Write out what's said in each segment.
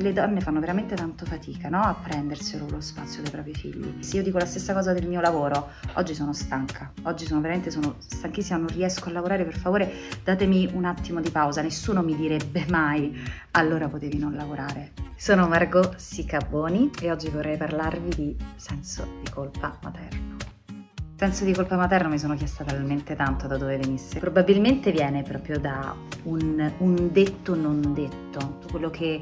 Le donne fanno veramente tanto fatica no? a prenderselo lo spazio dei propri figli. Se io dico la stessa cosa del mio lavoro, oggi sono stanca, oggi sono veramente sono stanchissima, non riesco a lavorare, per favore datemi un attimo di pausa, nessuno mi direbbe mai allora potevi non lavorare. Sono Margot Sicaboni e oggi vorrei parlarvi di senso di colpa materno. Senso di colpa materno mi sono chiesta talmente tanto da dove venisse. Probabilmente viene proprio da un, un detto non detto, quello che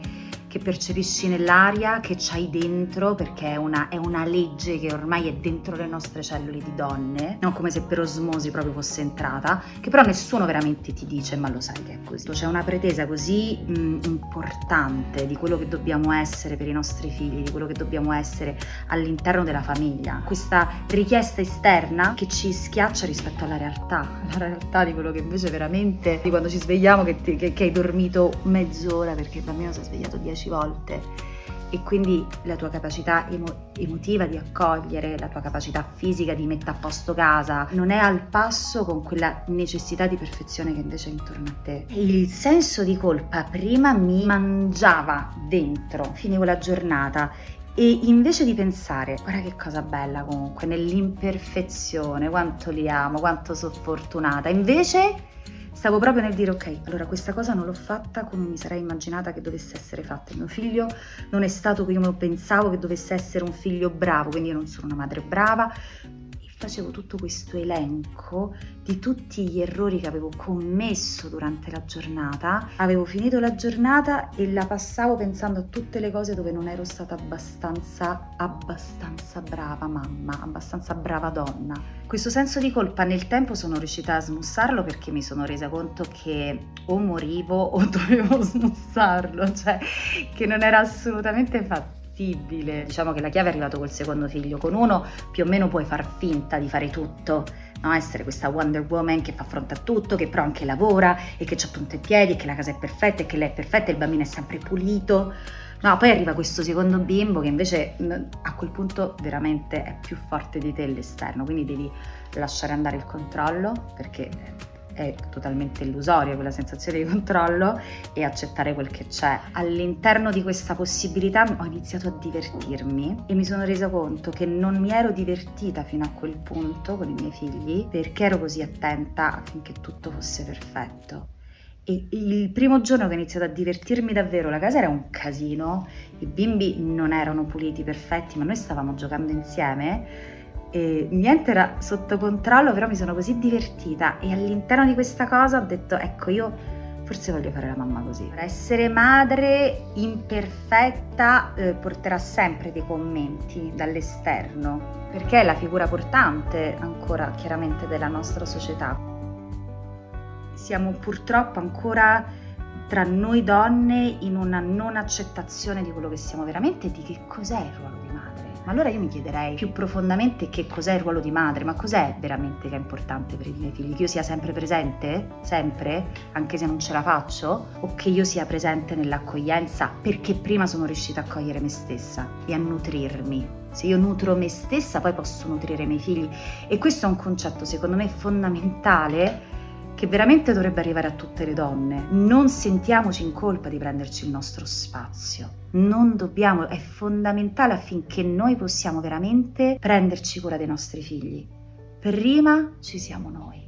che percepisci nell'aria, che c'hai dentro, perché è una, è una, legge che ormai è dentro le nostre cellule di donne, non come se per osmosi proprio fosse entrata, che però nessuno veramente ti dice, ma lo sai che è così. C'è una pretesa così mh, importante di quello che dobbiamo essere per i nostri figli, di quello che dobbiamo essere all'interno della famiglia, questa richiesta esterna che ci schiaccia rispetto alla realtà, la realtà di quello che invece veramente, di quando ci svegliamo, che, ti, che, che hai dormito mezz'ora perché il bambino si è svegliato 10 10 volte e quindi la tua capacità emo- emotiva di accogliere, la tua capacità fisica di mettere a posto casa, non è al passo con quella necessità di perfezione che invece è intorno a te. Il senso di colpa prima mi mangiava dentro, finivo la giornata e invece di pensare, guarda che cosa bella comunque, nell'imperfezione, quanto li amo, quanto sono fortunata, invece Stavo proprio nel dire, ok, allora questa cosa non l'ho fatta come mi sarei immaginata che dovesse essere fatta. Il mio figlio non è stato come pensavo che dovesse essere un figlio bravo, quindi io non sono una madre brava, facevo tutto questo elenco di tutti gli errori che avevo commesso durante la giornata. Avevo finito la giornata e la passavo pensando a tutte le cose dove non ero stata abbastanza, abbastanza brava mamma, abbastanza brava donna. Questo senso di colpa nel tempo sono riuscita a smussarlo perché mi sono resa conto che o morivo o dovevo smussarlo, cioè che non era assolutamente fatto fattibile. Diciamo che la chiave è arrivato col secondo figlio. Con uno più o meno puoi far finta di fare tutto. No, essere questa Wonder Woman che fa fronte a tutto, che però anche lavora e che ha punto ai piedi, e che la casa è perfetta e che lei è perfetta e il bambino è sempre pulito. No, poi arriva questo secondo bimbo che invece a quel punto veramente è più forte di te l'esterno, quindi devi lasciare andare il controllo perché è totalmente illusoria quella sensazione di controllo e accettare quel che c'è. All'interno di questa possibilità ho iniziato a divertirmi e mi sono resa conto che non mi ero divertita fino a quel punto con i miei figli perché ero così attenta affinché tutto fosse perfetto. E il primo giorno che ho iniziato a divertirmi davvero, la casa era un casino, i bimbi non erano puliti, perfetti, ma noi stavamo giocando insieme e niente era sotto controllo, però mi sono così divertita e all'interno di questa cosa ho detto ecco io forse voglio fare la mamma così. Essere madre imperfetta eh, porterà sempre dei commenti dall'esterno, perché è la figura portante ancora chiaramente della nostra società. Siamo purtroppo ancora tra noi donne in una non accettazione di quello che siamo veramente e di che cos'è il ruolo di. Ma allora io mi chiederei più profondamente che cos'è il ruolo di madre, ma cos'è veramente che è importante per i miei figli? Che io sia sempre presente, sempre, anche se non ce la faccio, o che io sia presente nell'accoglienza perché prima sono riuscita a cogliere me stessa e a nutrirmi. Se io nutro me stessa, poi posso nutrire i miei figli. E questo è un concetto, secondo me, fondamentale che veramente dovrebbe arrivare a tutte le donne. Non sentiamoci in colpa di prenderci il nostro spazio. Non dobbiamo, è fondamentale affinché noi possiamo veramente prenderci cura dei nostri figli. Prima ci siamo noi.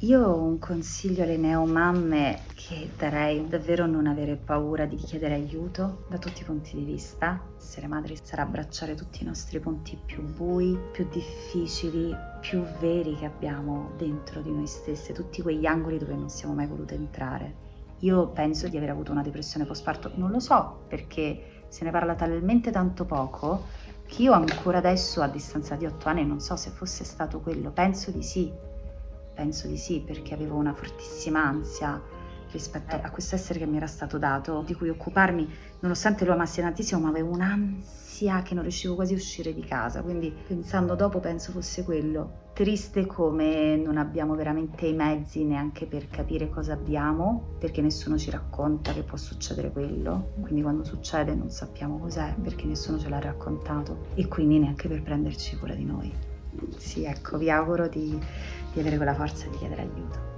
Io ho un consiglio alle neomamme che darei davvero non avere paura di chiedere aiuto da tutti i punti di vista. Essere madri sarà abbracciare tutti i nostri punti più bui, più difficili, più veri che abbiamo dentro di noi stesse, tutti quegli angoli dove non siamo mai volute entrare. Io penso di aver avuto una depressione postparto, non lo so perché se ne parla talmente tanto poco che io ancora adesso a distanza di otto anni non so se fosse stato quello, penso di sì, Penso di sì, perché avevo una fortissima ansia rispetto a questo essere che mi era stato dato, di cui occuparmi, nonostante lo amassi tantissimo, ma avevo un'ansia che non riuscivo quasi a uscire di casa. Quindi pensando dopo penso fosse quello. Triste come non abbiamo veramente i mezzi neanche per capire cosa abbiamo, perché nessuno ci racconta che può succedere quello. Quindi quando succede non sappiamo cos'è, perché nessuno ce l'ha raccontato. E quindi neanche per prenderci cura di noi. Sì, ecco, vi auguro di, di avere quella forza di chiedere aiuto.